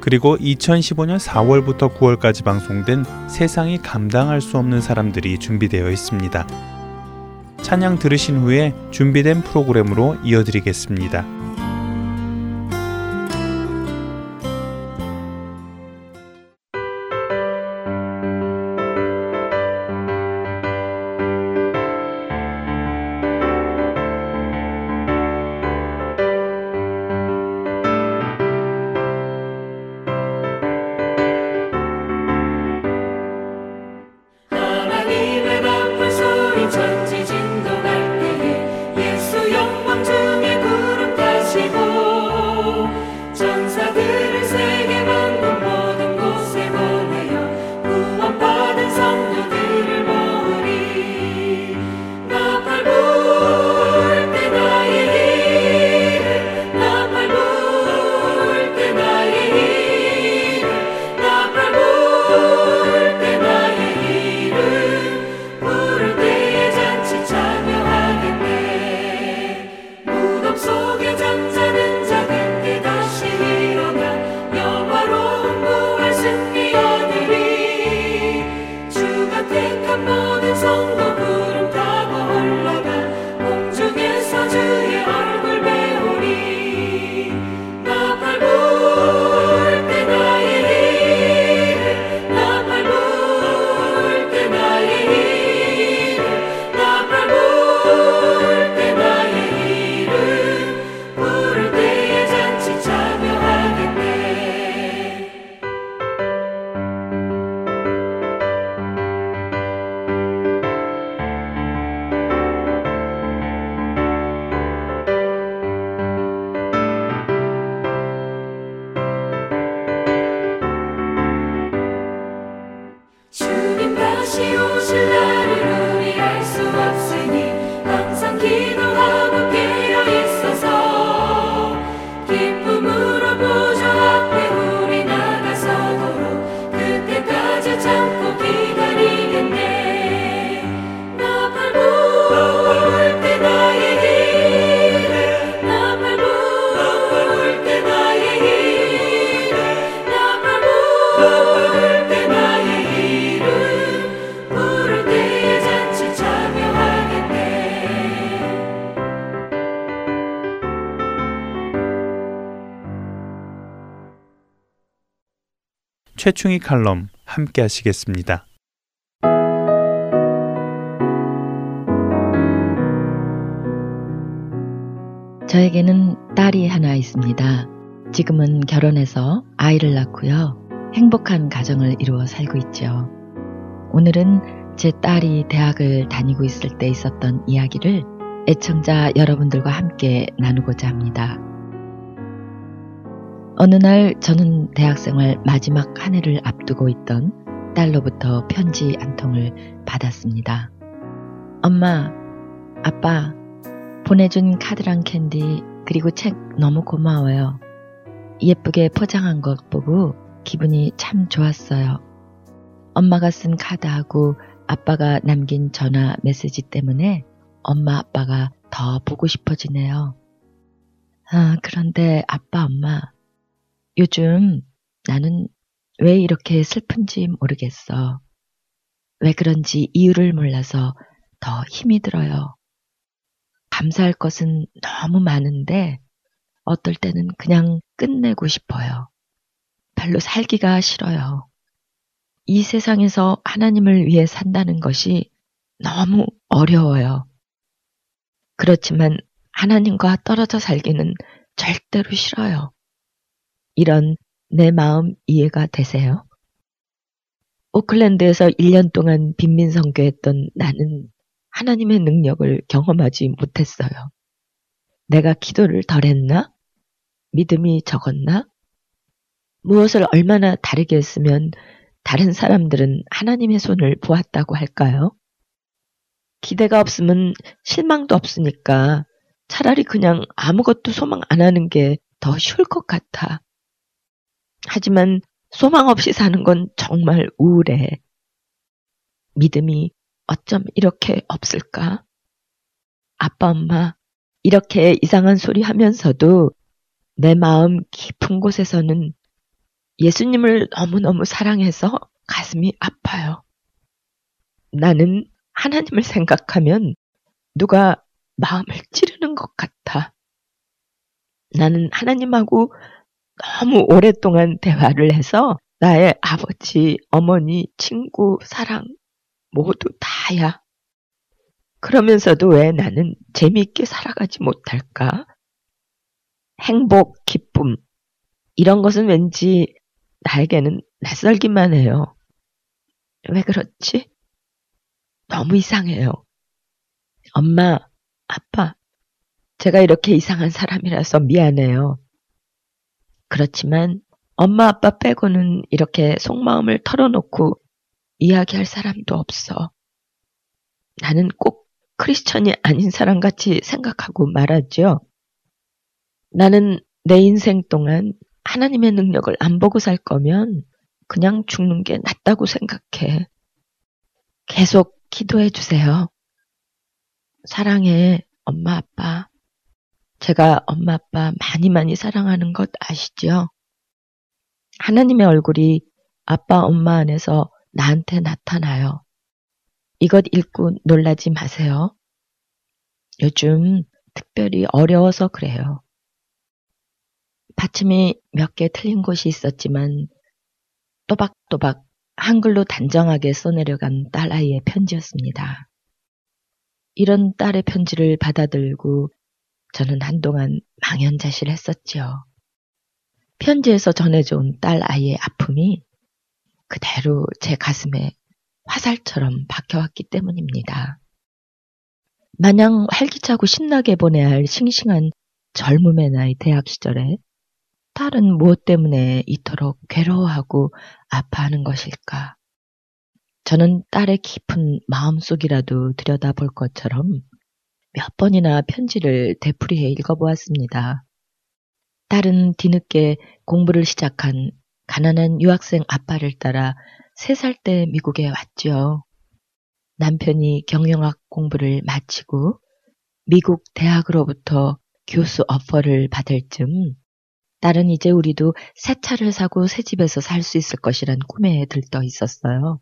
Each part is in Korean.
그리고 2015년 4월부터 9월까지 방송된 세상이 감당할 수 없는 사람들이 준비되어 있습니다. 찬양 들으신 후에 준비된 프로그램으로 이어드리겠습니다. 최충희 칼럼 함께 하시겠습니다. 저에게는 딸이 하나 있습니다. 지금은 결혼해서 아이를 낳고요. 행복한 가정을 이루어 살고 있죠. 오늘은 제 딸이 대학을 다니고 있을 때 있었던 이야기를 애청자 여러분들과 함께 나누고자 합니다. 어느 날 저는 대학생활 마지막 한 해를 앞두고 있던 딸로부터 편지 한 통을 받았습니다. 엄마, 아빠, 보내준 카드랑 캔디, 그리고 책 너무 고마워요. 예쁘게 포장한 것 보고 기분이 참 좋았어요. 엄마가 쓴 카드하고 아빠가 남긴 전화 메시지 때문에 엄마 아빠가 더 보고 싶어지네요. 아, 그런데 아빠 엄마, 요즘 나는 왜 이렇게 슬픈지 모르겠어. 왜 그런지 이유를 몰라서 더 힘이 들어요. 감사할 것은 너무 많은데 어떨 때는 그냥 끝내고 싶어요. 별로 살기가 싫어요. 이 세상에서 하나님을 위해 산다는 것이 너무 어려워요. 그렇지만 하나님과 떨어져 살기는 절대로 싫어요. 이런 내 마음 이해가 되세요? 오클랜드에서 1년 동안 빈민 선교했던 나는 하나님의 능력을 경험하지 못했어요. 내가 기도를 덜 했나? 믿음이 적었나? 무엇을 얼마나 다르게 했으면 다른 사람들은 하나님의 손을 보았다고 할까요? 기대가 없으면 실망도 없으니까 차라리 그냥 아무것도 소망 안 하는 게 더 쉬울 것 같아. 하지만 소망 없이 사는 건 정말 우울해. 믿음이 어쩜 이렇게 없을까? 아빠, 엄마, 이렇게 이상한 소리 하면서도 내 마음 깊은 곳에서는 예수님을 너무너무 사랑해서 가슴이 아파요. 나는 하나님을 생각하면 누가 마음을 찌르는 것 같아. 나는 하나님하고 너무 오랫동안 대화를 해서 나의 아버지, 어머니, 친구, 사랑 모두 다야. 그러면서도 왜 나는 재미있게 살아가지 못할까? 행복, 기쁨, 이런 것은 왠지 나에게는 낯설기만 해요. 왜 그렇지? 너무 이상해요. 엄마, 아빠, 제가 이렇게 이상한 사람이라서 미안해요. 그렇지만 엄마, 아빠 빼고는 이렇게 속마음을 털어놓고 이야기할 사람도 없어. 나는 꼭 크리스천이 아닌 사람 같이 생각하고 말하죠. 나는 내 인생 동안 하나님의 능력을 안 보고 살 거면 그냥 죽는 게 낫다고 생각해. 계속 기도해 주세요. 사랑해, 엄마, 아빠. 제가 엄마, 아빠 많이 많이 사랑하는 것 아시죠? 하나님의 얼굴이 아빠, 엄마 안에서 나한테 나타나요. 이것 읽고 놀라지 마세요. 요즘 특별히 어려워서 그래요. 받침이 몇 개 틀린 곳이 있었지만 또박또박 한글로 단정하게 써내려간 딸아이의 편지였습니다. 이런 딸의 편지를 받아들고 저는 한동안 망연자실했었지요. 편지에서 전해져 온 딸아이의 아픔이 그대로 제 가슴에 화살처럼 박혀왔기 때문입니다. 마냥 활기차고 신나게 보내야 할 싱싱한 젊음의 나이 대학 시절에 딸은 무엇 때문에 이토록 괴로워하고 아파하는 것일까? 저는 딸의 깊은 마음속이라도 들여다볼 것처럼 몇 번이나 편지를 되풀이해 읽어보았습니다. 딸은 뒤늦게 공부를 시작한 가난한 유학생 아빠를 따라 3살 때 미국에 왔죠. 남편이 경영학 공부를 마치고 미국 대학으로부터 교수 어퍼를 받을 즈음 딸은 이제 우리도 새 차를 사고 새 집에서 살 수 있을 것이란 꿈에 들떠 있었어요.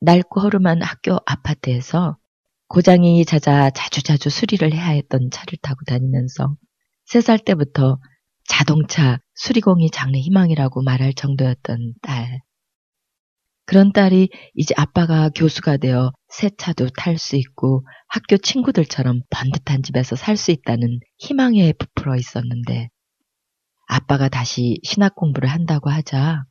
낡고 허름한 학교 아파트에서 고장이 잦아 자주자주 수리를 해야 했던 차를 타고 다니면서 세 살 때부터 자동차 수리공이 장래 희망이라고 말할 정도였던 딸. 그런 딸이 이제 아빠가 교수가 되어 새 차도 탈 수 있고 학교 친구들처럼 번듯한 집에서 살 수 있다는 희망에 부풀어 있었는데 아빠가 다시 신학 공부를 한다고 하자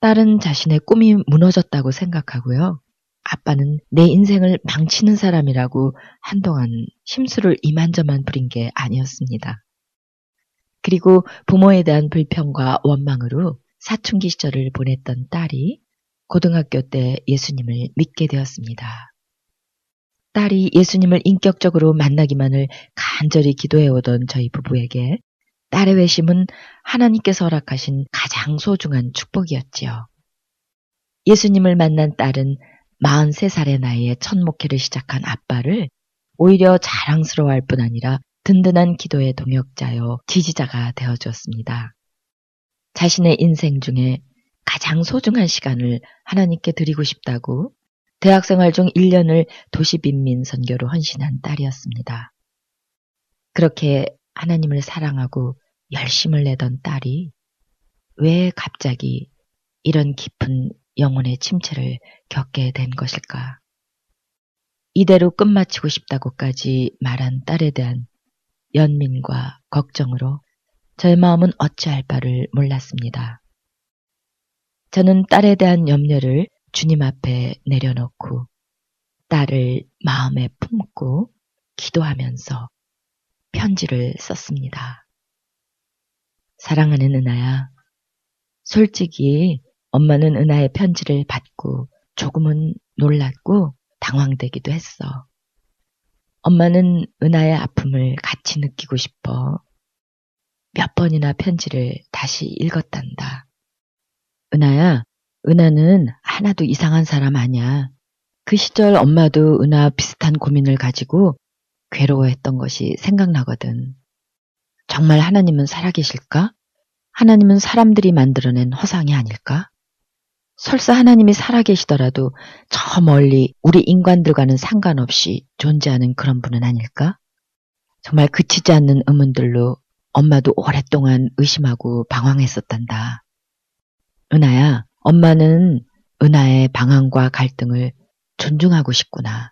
딸은 자신의 꿈이 무너졌다고 생각하고요. 아빠는 내 인생을 망치는 사람이라고 한동안 심수를 이만저만 부린 게 아니었습니다. 그리고 부모에 대한 불평과 원망으로 사춘기 시절을 보냈던 딸이 고등학교 때 예수님을 믿게 되었습니다. 딸이 예수님을 인격적으로 만나기만을 간절히 기도해오던 저희 부부에게 딸의 외심은 하나님께서 허락하신 가장 소중한 축복이었지요. 예수님을 만난 딸은 43살의 나이에 첫 목회를 시작한 아빠를 오히려 자랑스러워할 뿐 아니라 든든한 기도의 동역자요 지지자가 되어주었습니다. 자신의 인생 중에 가장 소중한 시간을 하나님께 드리고 싶다고 대학생활 중 1년을 도시빈민 선교로 헌신한 딸이었습니다. 그렇게 하나님을 사랑하고 열심을 내던 딸이 왜 갑자기 이런 깊은 영혼의 침체를 겪게 된 것일까? 이대로 끝마치고 싶다고까지 말한 딸에 대한 연민과 걱정으로 저의 마음은 어찌할 바를 몰랐습니다. 저는 딸에 대한 염려를 주님 앞에 내려놓고 딸을 마음에 품고 기도하면서 편지를 썼습니다. 사랑하는 은하야. 솔직히 엄마는 은하의 편지를 받고 조금은 놀랐고 당황되기도 했어. 엄마는 은하의 아픔을 같이 느끼고 싶어 몇 번이나 편지를 다시 읽었단다. 은하야, 은하는 하나도 이상한 사람 아니야. 그 시절 엄마도 은하 비슷한 고민을 가지고 괴로워했던 것이 생각나거든. 정말 하나님은 살아계실까? 하나님은 사람들이 만들어낸 허상이 아닐까? 설사 하나님이 살아계시더라도 저 멀리 우리 인간들과는 상관없이 존재하는 그런 분은 아닐까? 정말 그치지 않는 의문들로 엄마도 오랫동안 의심하고 방황했었단다. 은하야, 엄마는 은하의 방황과 갈등을 존중하고 싶구나.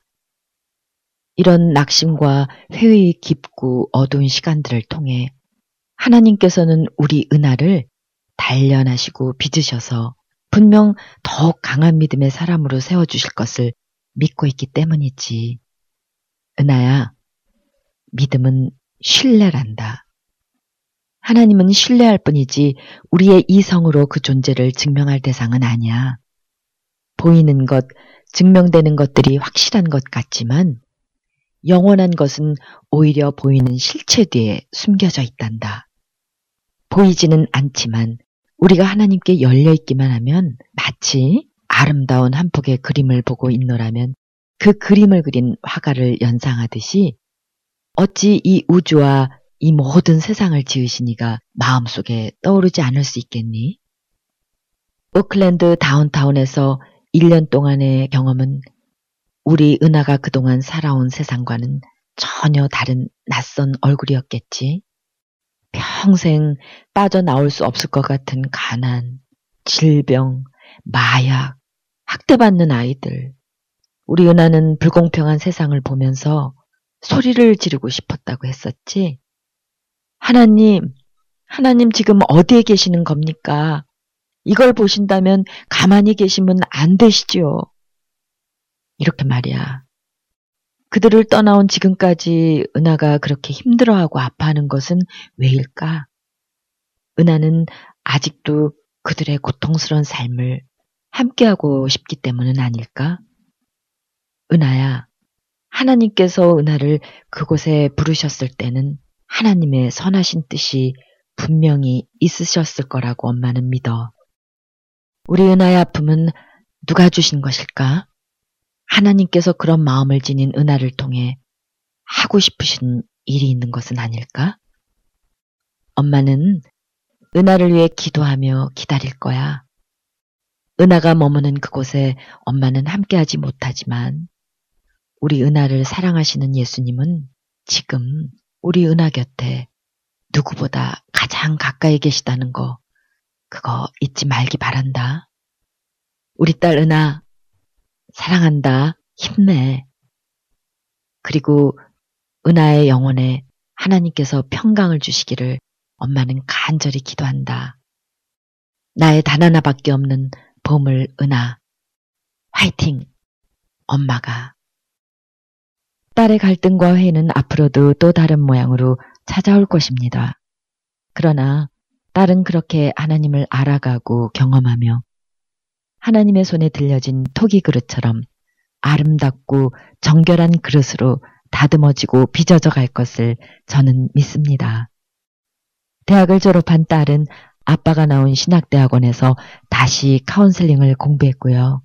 이런 낙심과 회의 깊고 어두운 시간들을 통해 하나님께서는 우리 은하를 단련하시고 빚으셔서 분명 더욱 강한 믿음의 사람으로 세워주실 것을 믿고 있기 때문이지. 은하야, 믿음은 신뢰란다. 하나님은 신뢰할 뿐이지 우리의 이성으로 그 존재를 증명할 대상은 아니야. 보이는 것, 증명되는 것들이 확실한 것 같지만 영원한 것은 오히려 보이는 실체 뒤에 숨겨져 있단다. 보이지는 않지만 우리가 하나님께 열려 있기만 하면 마치 아름다운 한 폭의 그림을 보고 있노라면 그 그림을 그린 화가를 연상하듯이 어찌 이 우주와 이 모든 세상을 지으시니가 마음속에 떠오르지 않을 수 있겠니? 오클랜드 다운타운에서 1년 동안의 경험은 우리 은하가 그동안 살아온 세상과는 전혀 다른 낯선 얼굴이었겠지. 평생 빠져나올 수 없을 것 같은 가난, 질병, 마약, 학대받는 아이들. 우리 은하는 불공평한 세상을 보면서 소리를 지르고 싶었다고 했었지. 하나님, 하나님 지금 어디에 계시는 겁니까? 이걸 보신다면 가만히 계시면 안 되시지요. 이렇게 말이야. 그들을 떠나온 지금까지 은하가 그렇게 힘들어하고 아파하는 것은 왜일까? 은하는 아직도 그들의 고통스러운 삶을 함께하고 싶기 때문은 아닐까? 은하야, 하나님께서 은하를 그곳에 부르셨을 때는 하나님의 선하신 뜻이 분명히 있으셨을 거라고 엄마는 믿어. 우리 은하의 아픔은 누가 주신 것일까? 하나님께서 그런 마음을 지닌 은하를 통해 하고 싶으신 일이 있는 것은 아닐까? 엄마는 은하를 위해 기도하며 기다릴 거야. 은하가 머무는 그곳에 엄마는 함께하지 못하지만 우리 은하를 사랑하시는 예수님은 지금 우리 은하 곁에 누구보다 가장 가까이 계시다는 거 그거 잊지 말기 바란다. 우리 딸 은하 사랑한다. 힘내. 그리고 은하의 영혼에 하나님께서 평강을 주시기를 엄마는 간절히 기도한다. 나의 단 하나밖에 없는 보물 은하. 화이팅! 엄마가. 딸의 갈등과 회는 앞으로도 또 다른 모양으로 찾아올 것입니다. 그러나 딸은 그렇게 하나님을 알아가고 경험하며 하나님의 손에 들려진 토기 그릇처럼 아름답고 정결한 그릇으로 다듬어지고 빚어져 갈 것을 저는 믿습니다. 대학을 졸업한 딸은 아빠가 나온 신학대학원에서 다시 카운슬링을 공부했고요.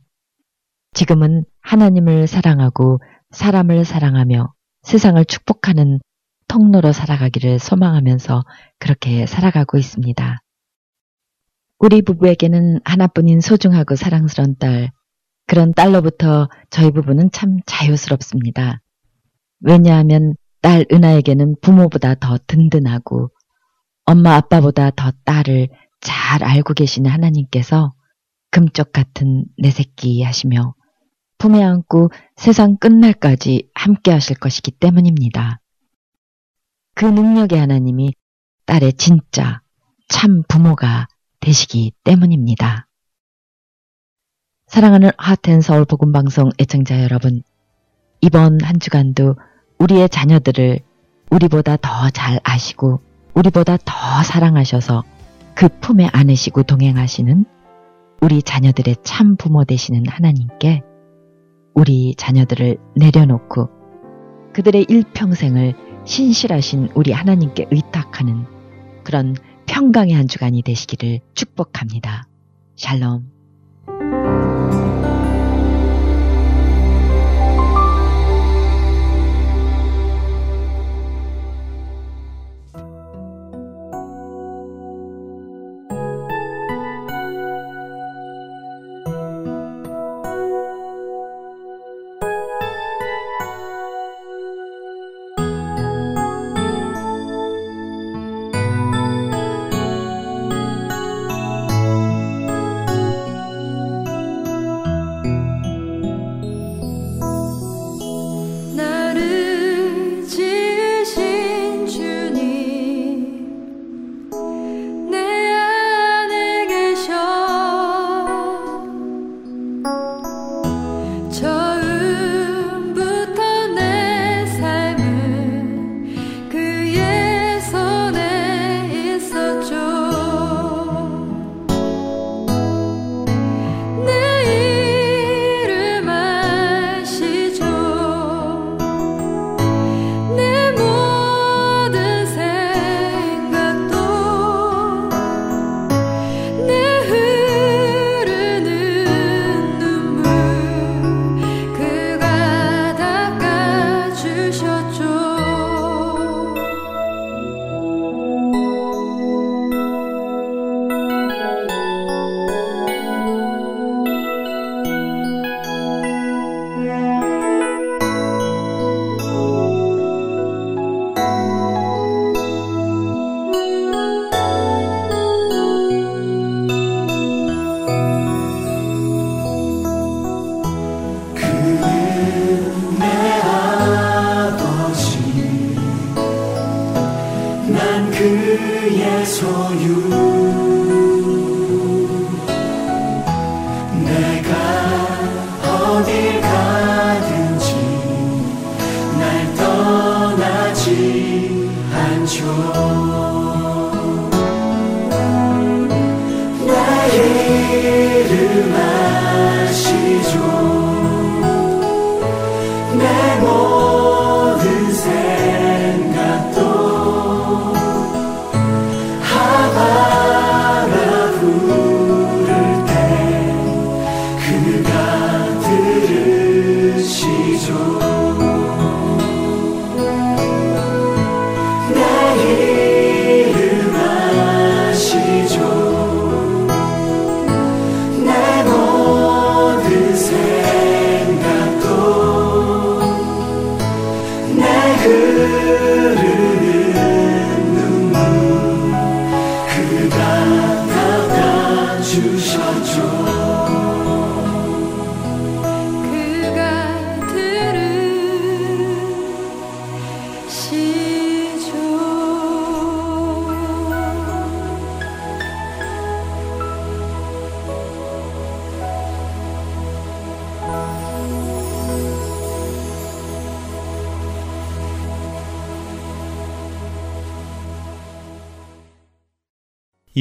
지금은 하나님을 사랑하고 사람을 사랑하며 세상을 축복하는 통로로 살아가기를 소망하면서 그렇게 살아가고 있습니다. 우리 부부에게는 하나뿐인 소중하고 사랑스러운 딸, 그런 딸로부터 저희 부부는 참 자유스럽습니다. 왜냐하면 딸 은하에게는 부모보다 더 든든하고 엄마 아빠보다 더 딸을 잘 알고 계시는 하나님께서 금쪽 같은 내 새끼 하시며 품에 안고 세상 끝날까지 함께 하실 것이기 때문입니다. 그 능력의 하나님이 딸의 진짜 참 부모가 되시기 때문입니다. 사랑하는 하텐 서울 복음방송 애청자 여러분, 이번 한 주간도 우리의 자녀들을 우리보다 더 잘 아시고 우리보다 더 사랑하셔서 그 품에 안으시고 동행하시는 우리 자녀들의 참 부모 되시는 하나님께 우리 자녀들을 내려놓고 그들의 일평생을 신실하신 우리 하나님께 의탁하는 그런 평강의 한 주간이 되시기를 축복합니다. 샬롬. 주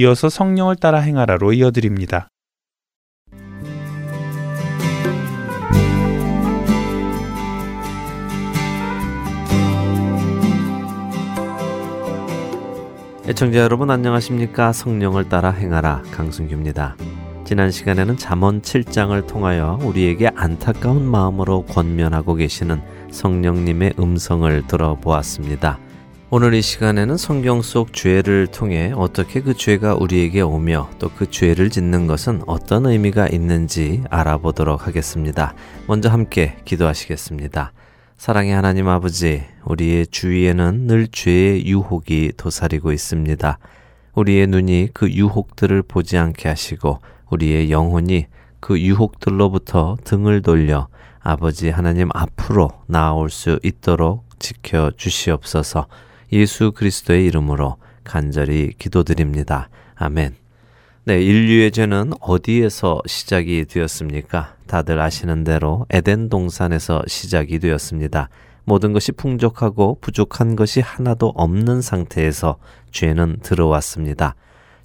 이어서 성령을 따라 행하라로 이어드립니다. 애청자 여러분 안녕하십니까? 성령을 따라 행하라 강승규입니다. 지난 시간에는 잠언 7장을 통하여 우리에게 안타까운 마음으로 권면하고 계시는 성령님의 음성을 들어보았습니다. 오늘 이 시간에는 성경 속 죄를 통해 어떻게 그 죄가 우리에게 오며 또 그 죄를 짓는 것은 어떤 의미가 있는지 알아보도록 하겠습니다. 먼저 함께 기도하시겠습니다. 사랑의 하나님 아버지, 우리의 주위에는 늘 죄의 유혹이 도사리고 있습니다. 우리의 눈이 그 유혹들을 보지 않게 하시고 우리의 영혼이 그 유혹들로부터 등을 돌려 아버지 하나님 앞으로 나아올 수 있도록 지켜 주시옵소서. 예수 그리스도의 이름으로 간절히 기도드립니다. 아멘. 네, 인류의 죄는 어디에서 시작이 되었습니까? 다들 아시는 대로 에덴 동산에서 시작이 되었습니다. 모든 것이 풍족하고 부족한 것이 하나도 없는 상태에서 죄는 들어왔습니다.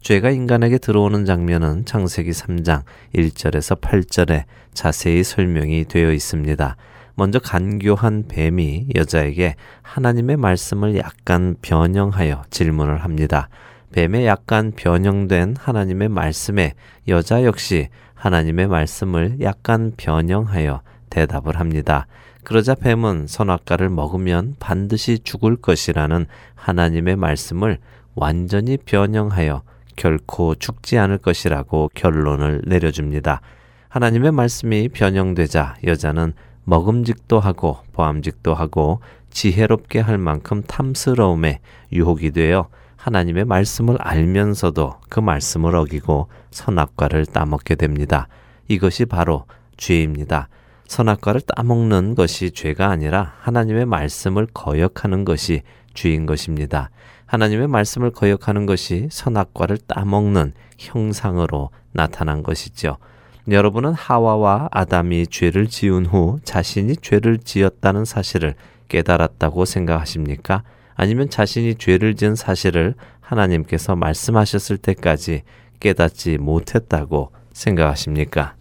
죄가 인간에게 들어오는 장면은 창세기 3장 1절에서 8절에 자세히 설명이 되어 있습니다. 먼저 간교한 뱀이 여자에게 하나님의 말씀을 약간 변형하여 질문을 합니다. 뱀의 약간 변형된 하나님의 말씀에 여자 역시 하나님의 말씀을 약간 변형하여 대답을 합니다. 그러자 뱀은 선악과를 먹으면 반드시 죽을 것이라는 하나님의 말씀을 완전히 변형하여 결코 죽지 않을 것이라고 결론을 내려줍니다. 하나님의 말씀이 변형되자 여자는 먹음직도 하고 보암직도 하고 지혜롭게 할 만큼 탐스러움에 유혹이 되어 하나님의 말씀을 알면서도 그 말씀을 어기고 선악과를 따먹게 됩니다. 이것이 바로 죄입니다. 선악과를 따먹는 것이 죄가 아니라 하나님의 말씀을 거역하는 것이 죄인 것입니다. 하나님의 말씀을 거역하는 것이 선악과를 따먹는 형상으로 나타난 것이죠. 여러분은 하와와 아담이 죄를 지은 후 자신이 죄를 지었다는 사실을 깨달았다고 생각하십니까? 아니면 자신이 죄를 지은 사실을 하나님께서 말씀하셨을 때까지 깨닫지 못했다고 생각하십니까?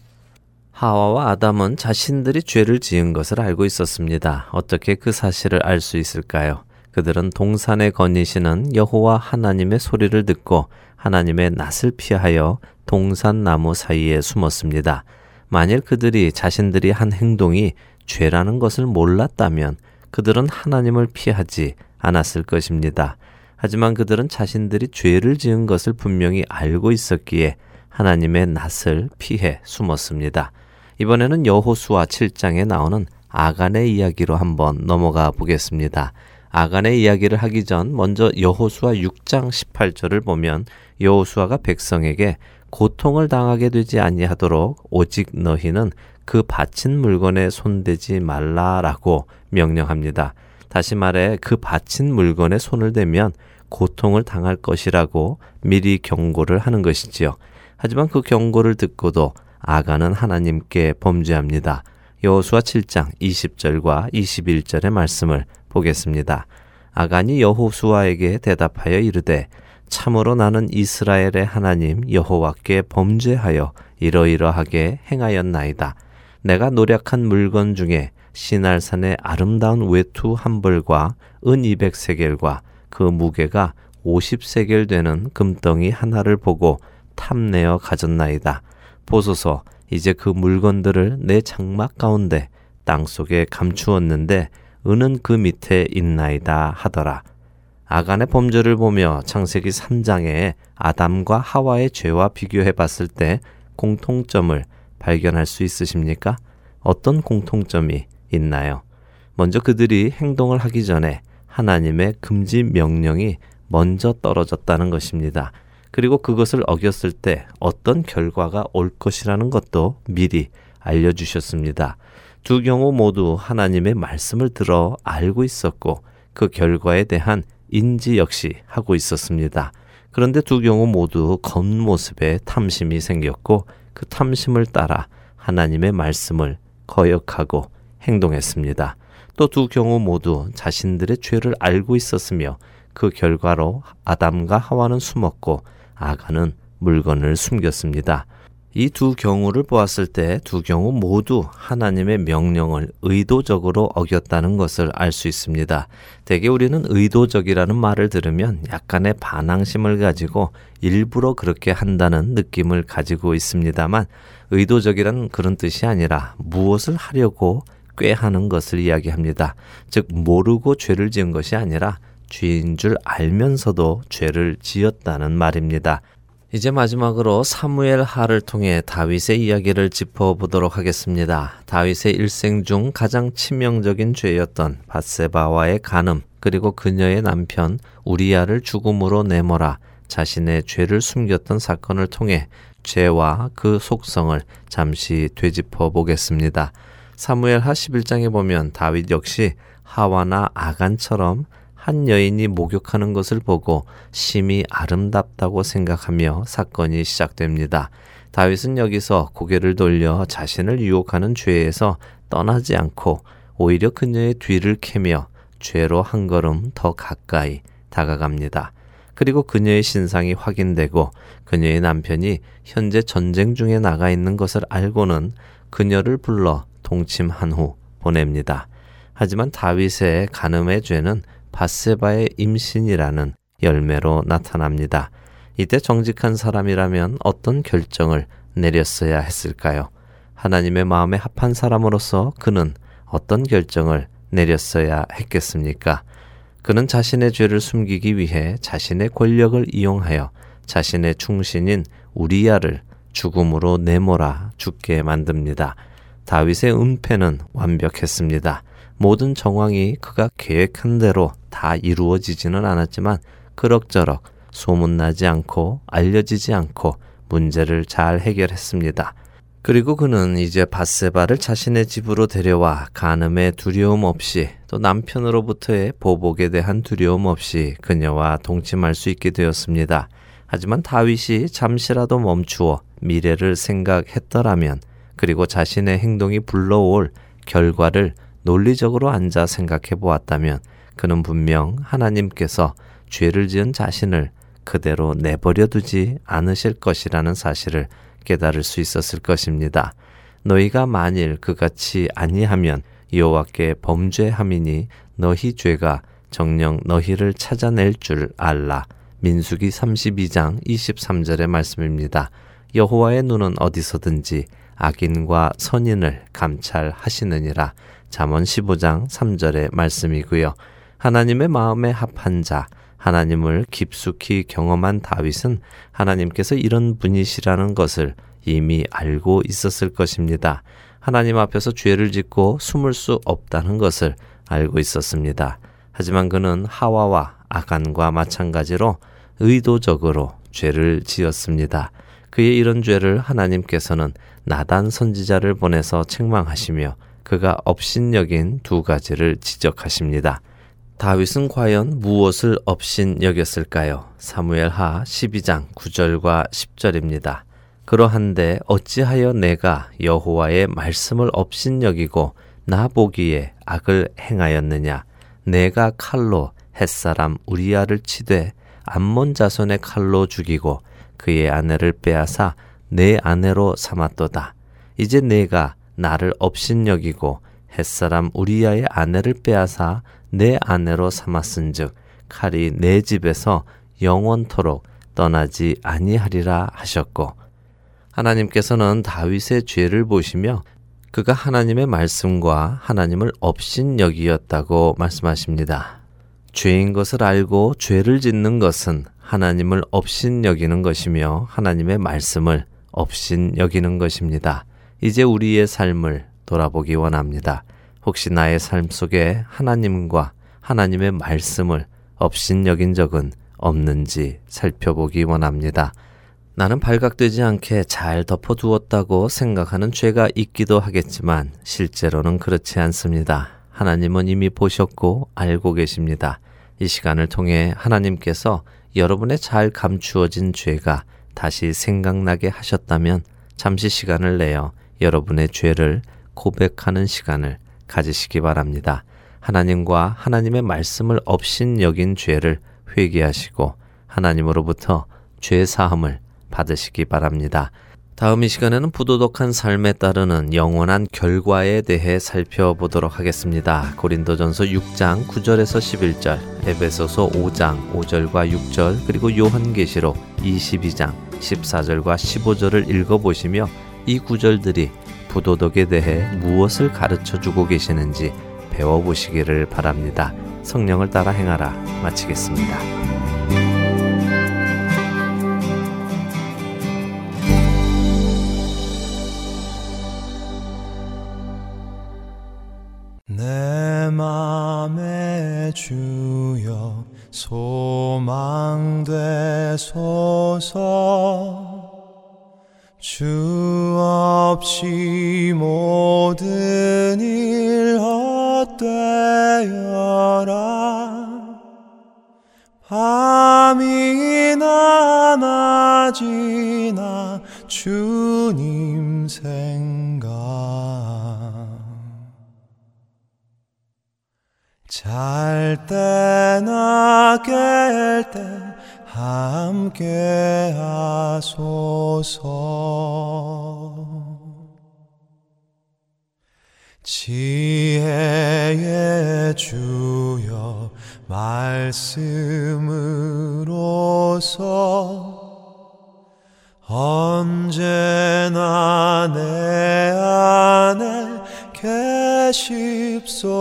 하와와 아담은 자신들이 죄를 지은 것을 알고 있었습니다. 어떻게 그 사실을 알 수 있을까요? 그들은 동산에 거니시는 여호와 하나님의 소리를 듣고 하나님의 낯을 피하여 동산 나무 사이에 숨었습니다. 만일 그들이 자신들이 한 행동이 죄라는 것을 몰랐다면 그들은 하나님을 피하지 않았을 것입니다. 하지만 그들은 자신들이 죄를 지은 것을 분명히 알고 있었기에 하나님의 낯을 피해 숨었습니다. 이번에는 여호수아 7장에 나오는 아간의 이야기로 한번 넘어가 보겠습니다. 아간의 이야기를 하기 전 먼저 여호수아 6장 18절을 보면 여호수아가 백성에게 고통을 당하게 되지 아니하도록 오직 너희는 그 바친 물건에 손대지 말라라고 명령합니다. 다시 말해 그 바친 물건에 손을 대면 고통을 당할 것이라고 미리 경고를 하는 것이지요. 하지만 그 경고를 듣고도 아가는 하나님께 범죄합니다. 여호수아 7장 20절과 21절의 말씀을 보겠습니다. 아간이 여호수아에게 대답하여 이르되 참으로 나는 이스라엘의 하나님 여호와께 범죄하여 이러이러하게 행하였나이다. 내가 노력한 물건 중에 시날산의 아름다운 외투 한 벌과 은 200세겔과 그 무게가 50세겔 되는 금덩이 하나를 보고 탐내어 가졌나이다. 보소서 이제 그 물건들을 내 장막 가운데 땅 속에 감추었는데 은은 그 밑에 있나이다 하더라. 아간의 범죄를 보며 창세기 3장에 아담과 하와의 죄와 비교해 봤을 때 공통점을 발견할 수 있으십니까? 어떤 공통점이 있나요? 먼저 그들이 행동을 하기 전에 하나님의 금지 명령이 먼저 떨어졌다는 것입니다. 그리고 그것을 어겼을 때 어떤 결과가 올 것이라는 것도 미리 알려주셨습니다. 두 경우 모두 하나님의 말씀을 들어 알고 있었고 그 결과에 대한 인지 역시 하고 있었습니다. 그런데 두 경우 모두 겉모습에 탐심이 생겼고 그 탐심을 따라 하나님의 말씀을 거역하고 행동했습니다. 또 두 경우 모두 자신들의 죄를 알고 있었으며 그 결과로 아담과 하와는 숨었고 아가는 물건을 숨겼습니다. 이 두 경우를 보았을 때 두 경우 모두 하나님의 명령을 의도적으로 어겼다는 것을 알 수 있습니다. 대개 우리는 의도적이라는 말을 들으면 약간의 반항심을 가지고 일부러 그렇게 한다는 느낌을 가지고 있습니다만 의도적이란 그런 뜻이 아니라 무엇을 하려고 꾀하는 것을 이야기합니다. 즉 모르고 죄를 지은 것이 아니라 죄인 줄 알면서도 죄를 지었다는 말입니다. 이제 마지막으로 사무엘 하를 통해 다윗의 이야기를 짚어보도록 하겠습니다. 다윗의 일생 중 가장 치명적인 죄였던 바세바와의 간음 그리고 그녀의 남편 우리야를 죽음으로 내몰아 자신의 죄를 숨겼던 사건을 통해 죄와 그 속성을 잠시 되짚어 보겠습니다. 사무엘 하 11장에 보면 다윗 역시 하와나 아간처럼 한 여인이 목욕하는 것을 보고 심히 아름답다고 생각하며 사건이 시작됩니다. 다윗은 여기서 고개를 돌려 자신을 유혹하는 죄에서 떠나지 않고 오히려 그녀의 뒤를 캐며 죄로 한 걸음 더 가까이 다가갑니다. 그리고 그녀의 신상이 확인되고 그녀의 남편이 현재 전쟁 중에 나가 있는 것을 알고는 그녀를 불러 동침한 후 보냅니다. 하지만 다윗의 간음의 죄는 바세바의 임신이라는 열매로 나타납니다. 이때 정직한 사람이라면 어떤 결정을 내렸어야 했을까요? 하나님의 마음에 합한 사람으로서 그는 어떤 결정을 내렸어야 했겠습니까? 그는 자신의 죄를 숨기기 위해 자신의 권력을 이용하여 자신의 충신인 우리야를 죽음으로 내몰아 죽게 만듭니다. 다윗의 은폐는 완벽했습니다. 모든 정황이 그가 계획한 대로 다 이루어지지는 않았지만 그럭저럭 소문나지 않고 알려지지 않고 문제를 잘 해결했습니다. 그리고 그는 이제 바세바를 자신의 집으로 데려와 간음의 두려움 없이 또 남편으로부터의 보복에 대한 두려움 없이 그녀와 동침할 수 있게 되었습니다. 하지만 다윗이 잠시라도 멈추어 미래를 생각했더라면 그리고 자신의 행동이 불러올 결과를 논리적으로 앉아 생각해 보았다면 그는 분명 하나님께서 죄를 지은 자신을 그대로 내버려 두지 않으실 것이라는 사실을 깨달을 수 있었을 것입니다. 너희가 만일 그같이 아니하면 여호와께 범죄함이니 너희 죄가 정령 너희를 찾아낼 줄 알라. 민수기 32장 23절의 말씀입니다. 여호와의 눈은 어디서든지 악인과 선인을 감찰하시느니라. 잠언 15장 3절의 말씀이고요. 하나님의 마음에 합한 자, 하나님을 깊숙이 경험한 다윗은 하나님께서 이런 분이시라는 것을 이미 알고 있었을 것입니다. 하나님 앞에서 죄를 짓고 숨을 수 없다는 것을 알고 있었습니다. 하지만 그는 하와와 아간과 마찬가지로 의도적으로 죄를 지었습니다. 그의 이런 죄를 하나님께서는 나단 선지자를 보내서 책망하시며 그가 업신여긴 두 가지를 지적하십니다. 다윗은 과연 무엇을 업신 여겼을까요? 사무엘하 12장 9절과 10절입니다. 그러한데 어찌하여 내가 여호와의 말씀을 업신 여기고 나 보기에 악을 행하였느냐? 내가 칼로 햇사람 우리아를 치되 암몬 자손의 칼로 죽이고 그의 아내를 빼앗아 내 아내로 삼았도다. 이제 내가 나를 업신 여기고 햇사람 우리아의 아내를 빼앗아 내 아내로 삼았은즉 칼이 내 집에서 영원토록 떠나지 아니하리라 하셨고 하나님께서는 다윗의 죄를 보시며 그가 하나님의 말씀과 하나님을 업신 여기였다고 말씀하십니다. 죄인 것을 알고 죄를 짓는 것은 하나님을 업신 여기는 것이며 하나님의 말씀을 업신 여기는 것입니다. 이제 우리의 삶을 돌아보기 원합니다. 혹시 나의 삶 속에 하나님과 하나님의 말씀을 없인 여긴 적은 없는지 살펴보기 원합니다. 나는 발각되지 않게 잘 덮어두었다고 생각하는 죄가 있기도 하겠지만 실제로는 그렇지 않습니다. 하나님은 이미 보셨고 알고 계십니다. 이 시간을 통해 하나님께서 여러분의 잘 감추어진 죄가 다시 생각나게 하셨다면 잠시 시간을 내어 여러분의 죄를 고백하는 시간을 가지시기 바랍니다. 하나님과 하나님의 말씀을 없인 여긴 죄를 회개하시고 하나님으로부터 죄 사함을 받으시기 바랍니다. 다음 이 시간에는 부도덕한 삶에 따르는 영원한 결과에 대해 살펴보도록 하겠습니다. 고린도전서 6장 9절에서 11절, 에베소서 5장 5절과 6절, 그리고 요한계시록 22장 14절과 15절을 읽어보시며 이 구절들이 부도덕에 대해 무엇을 가르쳐 주고 계시는지 배워보시기를 바랍니다. 성령을 따라 행하라 마치겠습니다. 내 맘에 주여 소망되소서 주 없이 모든 일 헛되어라. 밤이나 낮이나 주님 생각. 잘 때나 깰때 함께 하소서. 지혜의 주여 말씀으로서 언제나 내 안에 계십소서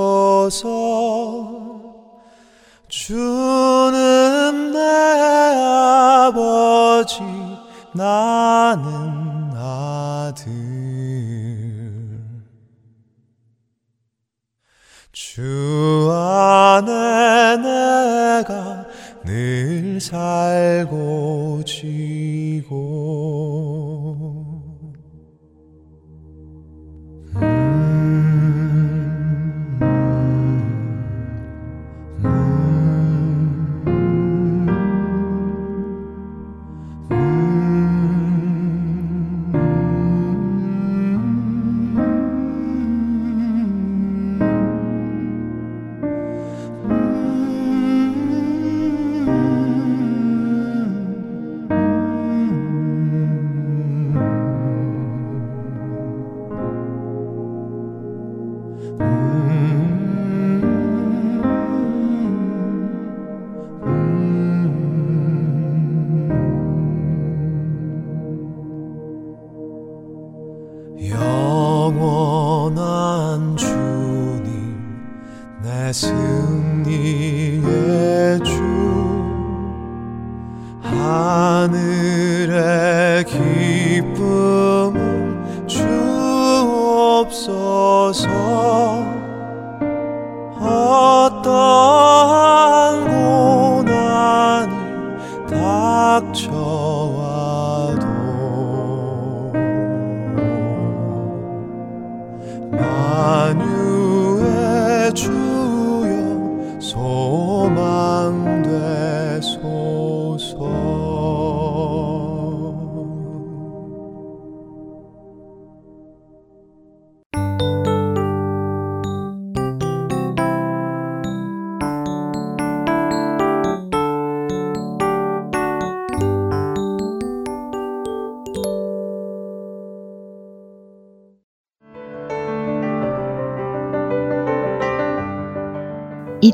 주는 내 아버지 나는 아들. 주 안에 내가 늘 살고 지고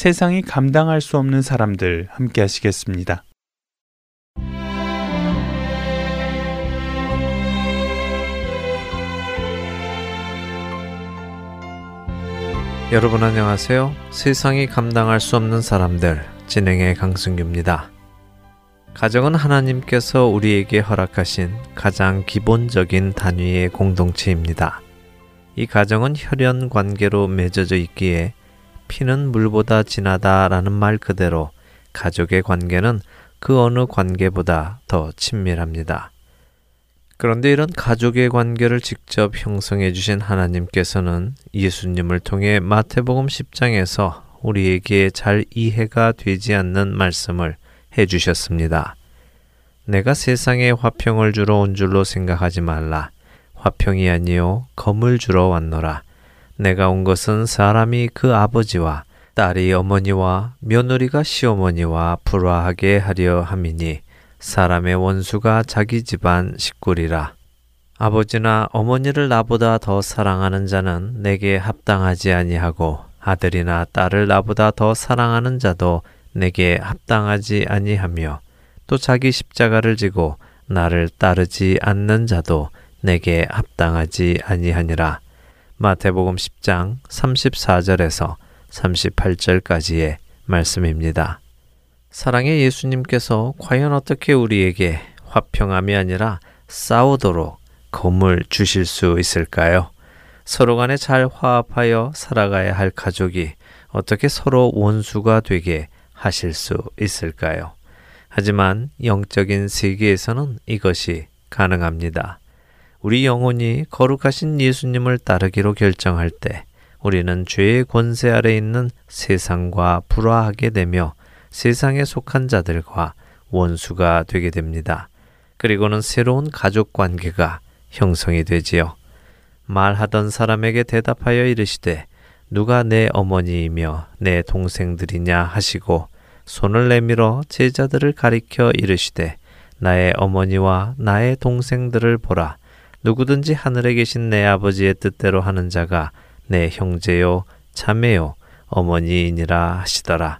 세상이 감당할 수 없는 사람들 함께 하시겠습니다. 여러분 안녕하세요. 세상이 감당할 수 없는 사람들 진행의 강승규입니다. 가정은 하나님께서 우리에게 허락하신 가장 기본적인 단위의 공동체입니다. 이 가정은 혈연 관계로 맺어져 있기에 피는 물보다 진하다라는 말 그대로 가족의 관계는 그 어느 관계보다 더 친밀합니다. 그런데 이런 가족의 관계를 직접 형성해 주신 하나님께서는 예수님을 통해 마태복음 10장에서 우리에게 잘 이해가 되지 않는 말씀을 해 주셨습니다. 내가 세상에 화평을 주러 온 줄로 생각하지 말라. 화평이 아니요 검을 주러 왔노라. 내가 온 것은 사람이 그 아버지와 딸이 어머니와 며느리가 시어머니와 불화하게 하려 함이니 사람의 원수가 자기 집안 식구리라. 아버지나 어머니를 나보다 더 사랑하는 자는 내게 합당하지 아니하고 아들이나 딸을 나보다 더 사랑하는 자도 내게 합당하지 아니하며 또 자기 십자가를 지고 나를 따르지 않는 자도 내게 합당하지 아니하니라. 마태복음 10장 34절에서 38절까지의 말씀입니다. 사랑의 예수님께서 과연 어떻게 우리에게 화평함이 아니라 싸우도록 검을 주실 수 있을까요? 서로 간에 잘 화합하여 살아가야 할 가족이 어떻게 서로 원수가 되게 하실 수 있을까요? 하지만 영적인 세계에서는 이것이 가능합니다. 우리 영혼이 거룩하신 예수님을 따르기로 결정할 때 우리는 죄의 권세 아래 있는 세상과 불화하게 되며 세상에 속한 자들과 원수가 되게 됩니다. 그리고는 새로운 가족 관계가 형성이 되지요. 말하던 사람에게 대답하여 이르시되 누가 내 어머니이며 내 동생들이냐 하시고 손을 내밀어 제자들을 가리켜 이르시되 나의 어머니와 나의 동생들을 보라 누구든지 하늘에 계신 내 아버지의 뜻대로 하는 자가 내 형제요 자매요 어머니이니라 하시더라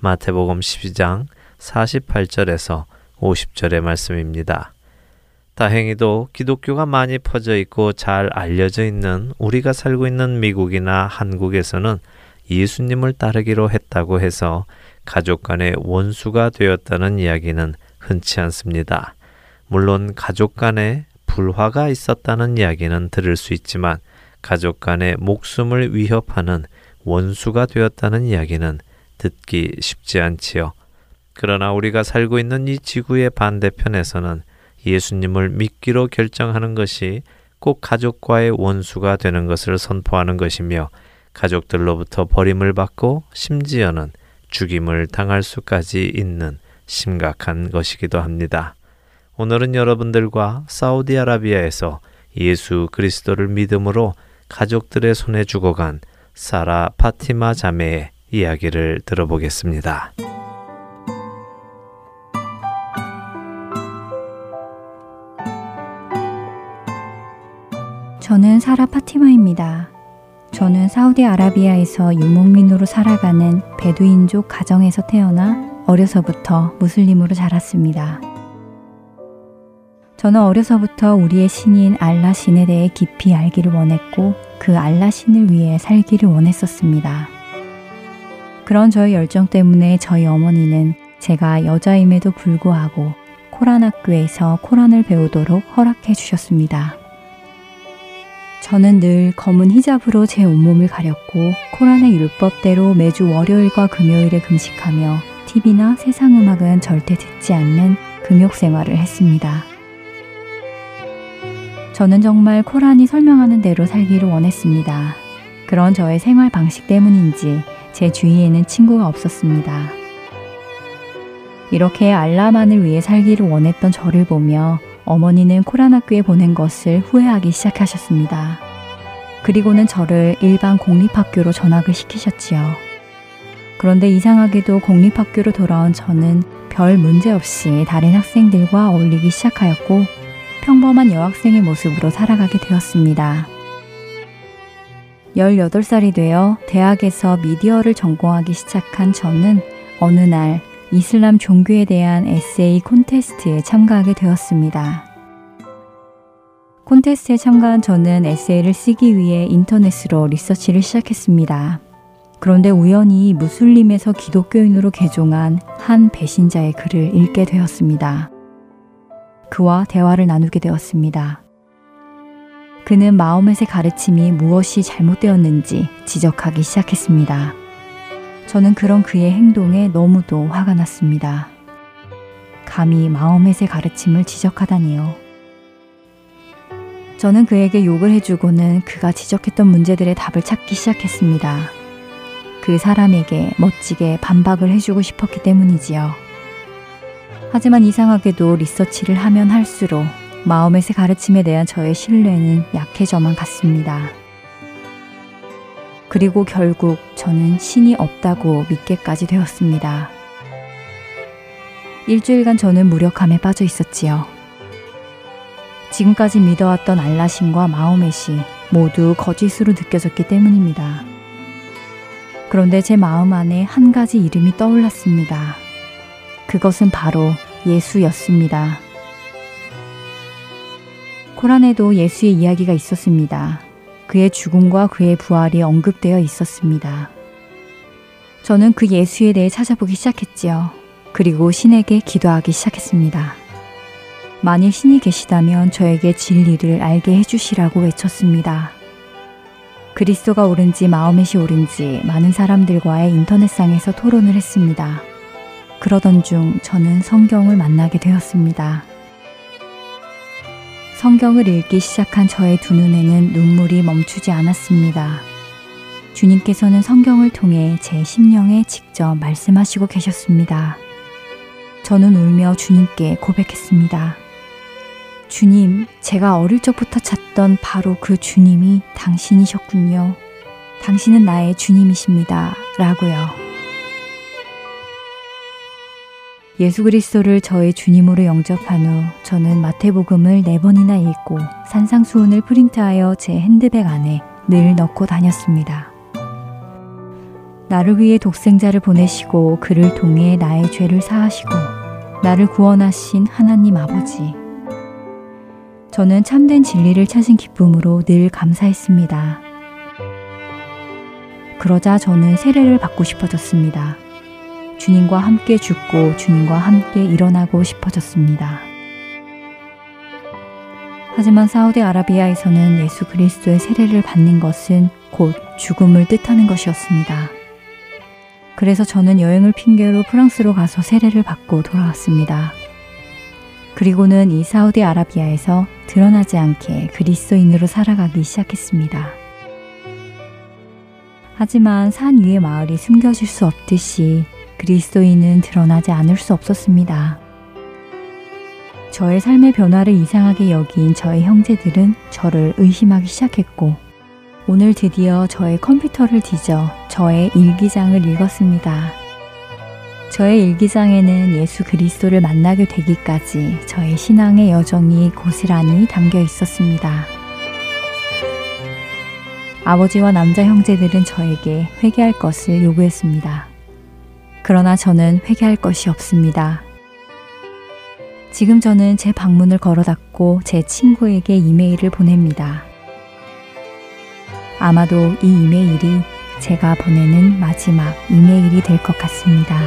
마태복음 12장 48절에서 50절의 말씀입니다. 다행히도 기독교가 많이 퍼져 있고 잘 알려져 있는 우리가 살고 있는 미국이나 한국에서는 예수님을 따르기로 했다고 해서 가족 간의 원수가 되었다는 이야기는 흔치 않습니다. 물론 가족 간에 불화가 있었다는 이야기는 들을 수 있지만 가족 간의 목숨을 위협하는 원수가 되었다는 이야기는 듣기 쉽지 않지요. 그러나 우리가 살고 있는 이 지구의 반대편에서는 예수님을 믿기로 결정하는 것이 꼭 가족과의 원수가 되는 것을 선포하는 것이며 가족들로부터 버림을 받고 심지어는 죽임을 당할 수까지 있는 심각한 것이기도 합니다. 오늘은 여러분들과 사우디아라비아에서 예수 그리스도를 믿음으로 가족들의 손에 죽어간 사라 파티마 자매의 이야기를 들어보겠습니다. 저는 사라 파티마입니다. 저는 사우디아라비아에서 유목민으로 살아가는 베두인족 가정에서 태어나 어려서부터 무슬림으로 자랐습니다. 저는 어려서부터 우리의 신인 알라 신에 대해 깊이 알기를 원했고 그 알라 신을 위해 살기를 원했었습니다. 그런 저의 열정 때문에 저희 어머니는 제가 여자임에도 불구하고 코란 학교에서 코란을 배우도록 허락해 주셨습니다. 저는 늘 검은 히잡으로 제 온몸을 가렸고 코란의 율법대로 매주 월요일과 금요일에 금식하며 TV나 세상 음악은 절대 듣지 않는 금욕 생활을 했습니다. 저는 정말 코란이 설명하는 대로 살기를 원했습니다. 그런 저의 생활 방식 때문인지 제 주위에는 친구가 없었습니다. 이렇게 알라만을 위해 살기를 원했던 저를 보며 어머니는 코란 학교에 보낸 것을 후회하기 시작하셨습니다. 그리고는 저를 일반 공립학교로 전학을 시키셨지요. 그런데 이상하게도 공립학교로 돌아온 저는 별 문제 없이 다른 학생들과 어울리기 시작하였고 평범한 여학생의 모습으로 살아가게 되었습니다. 18살이 되어 대학에서 미디어를 전공하기 시작한 저는 어느 날 이슬람 종교에 대한 에세이 콘테스트에 참가하게 되었습니다. 콘테스트에 참가한 저는 에세이를 쓰기 위해 인터넷으로 리서치를 시작했습니다. 그런데 우연히 무슬림에서 기독교인으로 개종한 한 배신자의 글을 읽게 되었습니다. 그와 대화를 나누게 되었습니다. 그는 마호멧의 가르침이 무엇이 잘못되었는지 지적하기 시작했습니다. 저는 그런 그의 행동에 너무도 화가 났습니다. 감히 마호멧의 가르침을 지적하다니요. 저는 그에게 욕을 해주고는 그가 지적했던 문제들의 답을 찾기 시작했습니다. 그 사람에게 멋지게 반박을 해주고 싶었기 때문이지요. 하지만 이상하게도 리서치를 하면 할수록 마음의 가르침에 대한 저의 신뢰는 약해져만 갔습니다. 그리고 결국 저는 신이 없다고 믿게까지 되었습니다. 일주일간 저는 무력함에 빠져 있었지요. 지금까지 믿어왔던 알라신과 마호멧이 모두 거짓으로 느껴졌기 때문입니다. 그런데 제 마음 안에 한 가지 이름이 떠올랐습니다. 그것은 바로 예수였습니다. 코란에도 예수의 이야기가 있었습니다. 그의 죽음과 그의 부활이 언급되어 있었습니다. 저는 그 예수에 대해 찾아보기 시작했지요. 그리고 신에게 기도하기 시작했습니다. 만일 신이 계시다면 저에게 진리를 알게 해주시라고 외쳤습니다. 그리스도가 옳은지 마음에시 옳은지 많은 사람들과의 인터넷상에서 토론을 했습니다. 그러던 중 저는 성경을 만나게 되었습니다. 성경을 읽기 시작한 저의 두 눈에는 눈물이 멈추지 않았습니다. 주님께서는 성경을 통해 제 심령에 직접 말씀하시고 계셨습니다. 저는 울며 주님께 고백했습니다. 주님, 제가 어릴 적부터 찾던 바로 그 주님이 당신이셨군요. 당신은 나의 주님이십니다. 라고요. 예수 그리스도를 저의 주님으로 영접한 후 저는 마태복음을 네 번이나 읽고 산상수훈을 프린트하여 제 핸드백 안에 늘 넣고 다녔습니다. 나를 위해 독생자를 보내시고 그를 통해 나의 죄를 사하시고 나를 구원하신 하나님 아버지. 저는 참된 진리를 찾은 기쁨으로 늘 감사했습니다. 그러자 저는 세례를 받고 싶어졌습니다. 주님과 함께 죽고 주님과 함께 일어나고 싶어졌습니다. 하지만 사우디 아라비아에서는 예수 그리스도의 세례를 받는 것은 곧 죽음을 뜻하는 것이었습니다. 그래서 저는 여행을 핑계로 프랑스로 가서 세례를 받고 돌아왔습니다. 그리고는 이 사우디 아라비아에서 드러나지 않게 그리스도인으로 살아가기 시작했습니다. 하지만 산 위의 마을이 숨겨질 수 없듯이 그리스도인은 드러나지 않을 수 없었습니다. 저의 삶의 변화를 이상하게 여긴 저의 형제들은 저를 의심하기 시작했고, 오늘 드디어 저의 컴퓨터를 뒤져 저의 일기장을 읽었습니다. 저의 일기장에는 예수 그리스도를 만나게 되기까지 저의 신앙의 여정이 고스란히 담겨 있었습니다. 아버지와 남자 형제들은 저에게 회개할 것을 요구했습니다. 그러나 저는 회개할 것이 없습니다. 지금 저는 제 방문을 걸어 닫고 제 친구에게 이메일을 보냅니다. 아마도 이 이메일이 제가 보내는 마지막 이메일이 될 것 같습니다.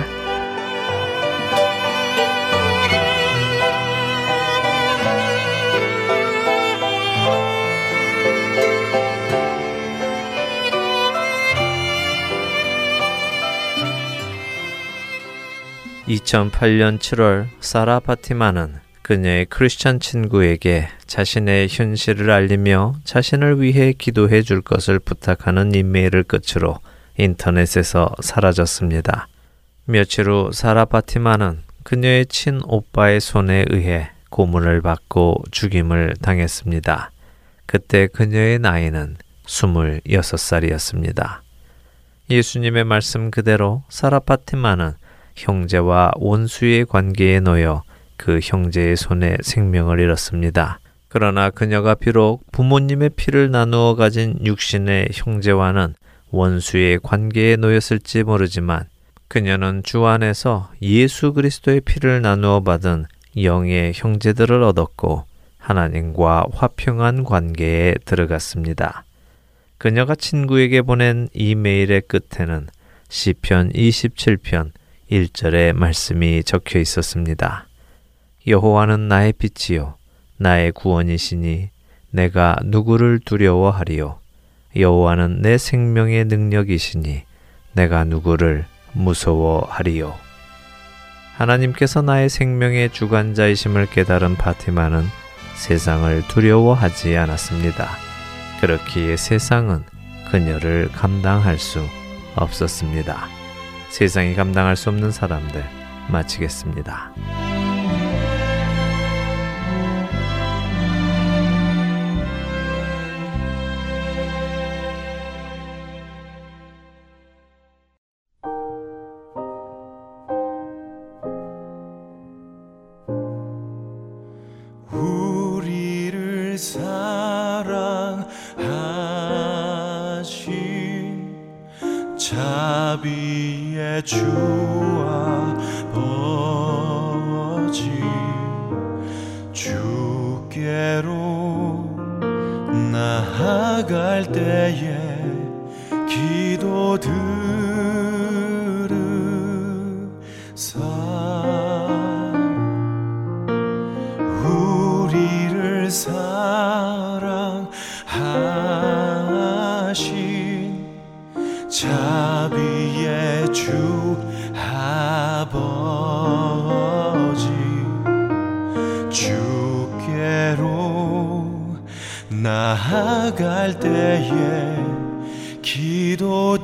2008년 7월 사라 파티마는 그녀의 크리스천 친구에게 자신의 현실을 알리며 자신을 위해 기도해 줄 것을 부탁하는 이메일을 끝으로 인터넷에서 사라졌습니다. 며칠 후 사라 파티마는 그녀의 친오빠의 손에 의해 고문을 받고 죽임을 당했습니다. 그때 그녀의 나이는 26살이었습니다. 예수님의 말씀 그대로 사라 파티마는 형제와 원수의 관계에 놓여 그 형제의 손에 생명을 잃었습니다. 그러나 그녀가 비록 부모님의 피를 나누어 가진 육신의 형제와는 원수의 관계에 놓였을지 모르지만 그녀는 주 안에서 예수 그리스도의 피를 나누어 받은 영의 형제들을 얻었고 하나님과 화평한 관계에 들어갔습니다. 그녀가 친구에게 보낸 이메일의 끝에는 시편 27편 1절의 말씀이 적혀 있었습니다. 여호와는 나의 빛이요 나의 구원이시니 내가 누구를 두려워하리요 여호와는 내 생명의 능력이시니 내가 누구를 무서워하리요 하나님께서 나의 생명의 주관자이심을 깨달은 파티마는 세상을 두려워하지 않았습니다. 그렇기에 세상은 그녀를 감당할 수 없었습니다. 세상이 감당할 수 없는 사람들 마치겠습니다. 주께로 나아갈 때에 기도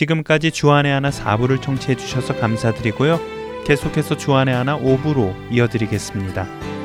지금까지 주안의 하나 4부를 청취해 주셔서 감사드리고요. 계속해서 주안의 하나 5부로 이어드리겠습니다.